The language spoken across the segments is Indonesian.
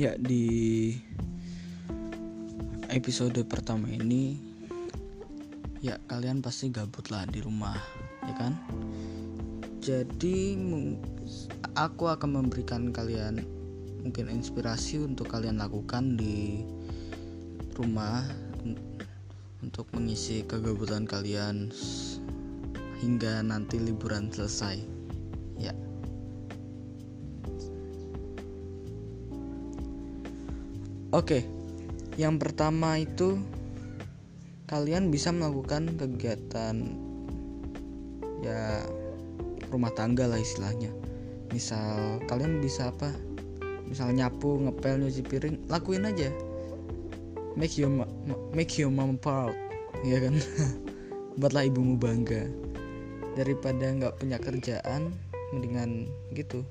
Ya di episode pertama ini ya kalian pasti gabut lah di rumah ya kan? Jadi aku akan memberikan kalian mungkin inspirasi untuk kalian lakukan di rumah untuk mengisi kegabutan kalian hingga nanti liburan selesai ya Oke, yang pertama itu kalian bisa melakukan kegiatan ya rumah tangga lah istilahnya. Misal kalian bisa apa? Misal nyapu, ngepel, nyuci piring, lakuin aja. Make your make your mom proud, ya kan? Buatlah ibumu bangga. Daripada nggak punya kerjaan, mendingan gitu.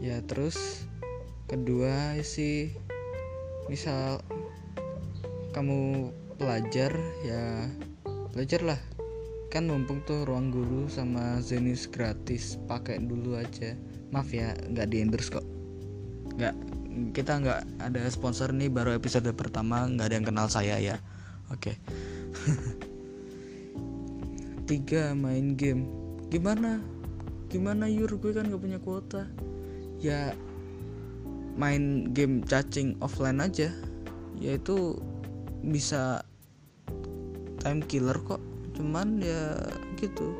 Ya terus kedua sih misal kamu pelajar ya belajarlah. Kan mumpung tuh ruang guru sama Zenis gratis pakai dulu aja. Maaf ya nggak di endorse kok. Nggak kita nggak ada sponsor nih baru episode pertama nggak ada yang kenal saya ya. Oke. Okay. tiga main game. Gimana? Gimana yur? Gue kan gak punya kuota. Ya main game cacing offline aja yaitu bisa time killer kok. Cuman ya gitu.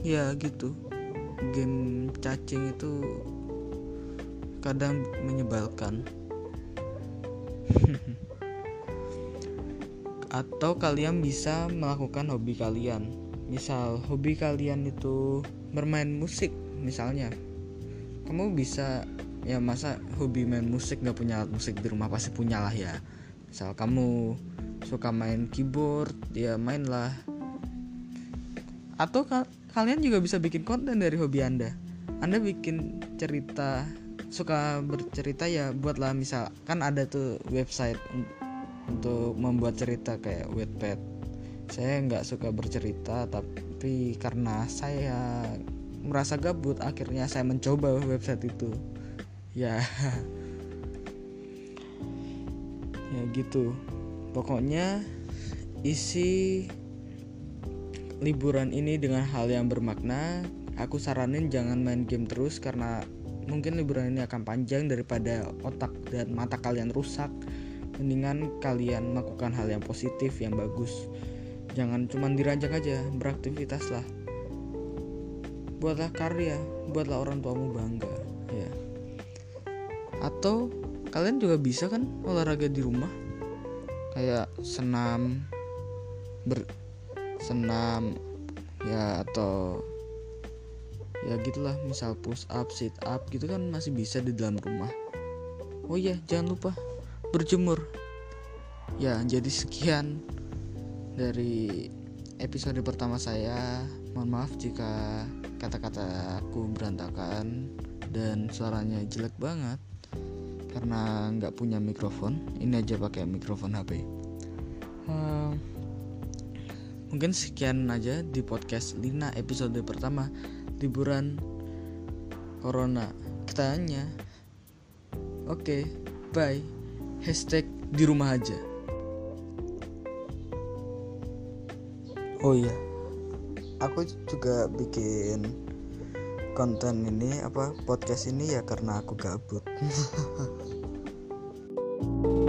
Ya gitu. Game cacing itu kadang menyebalkan. Atau kalian bisa melakukan hobi kalian. Misal hobi kalian itu bermain musik misalnya kamu bisa ya masa hobi main musik nggak punya alat musik di rumah pasti punya lah ya. Misal kamu suka main keyboard ya mainlah. Atau ka kalian juga bisa bikin konten dari hobi anda. Anda bikin cerita suka bercerita ya buatlah misal kan ada tuh website untuk membuat cerita kayak Wattpad. Saya nggak suka bercerita tapi karena saya merasa gabut akhirnya saya mencoba website itu. Ya. Ya gitu. Pokoknya isi liburan ini dengan hal yang bermakna aku saranin jangan main game terus karena mungkin liburan ini akan panjang daripada otak dan mata kalian rusak. Mendingan kalian melakukan hal yang positif yang bagus. Jangan cuma diranjang aja beraktivitas lah buatlah karya buatlah orang tuamu bangga ya. Atau kalian juga bisa kan olahraga di rumah? Kayak senam ber senam ya atau ya gitulah misal push up sit up gitu kan masih bisa di dalam rumah. Oh iya jangan lupa berjemur. Ya jadi sekian dari episode pertama saya. Mohon maaf jika kata-kata aku berantakan dan suaranya jelek banget karena nggak punya mikrofon. Ini aja pakai mikrofon HP uh, eh, mungkin sekian aja di podcast Lina episode pertama liburan corona. Katanya oke okay, bye. Hashtag di rumah aja. Oh iya aku juga bikin konten ini apa podcast ini ya karena aku gabut.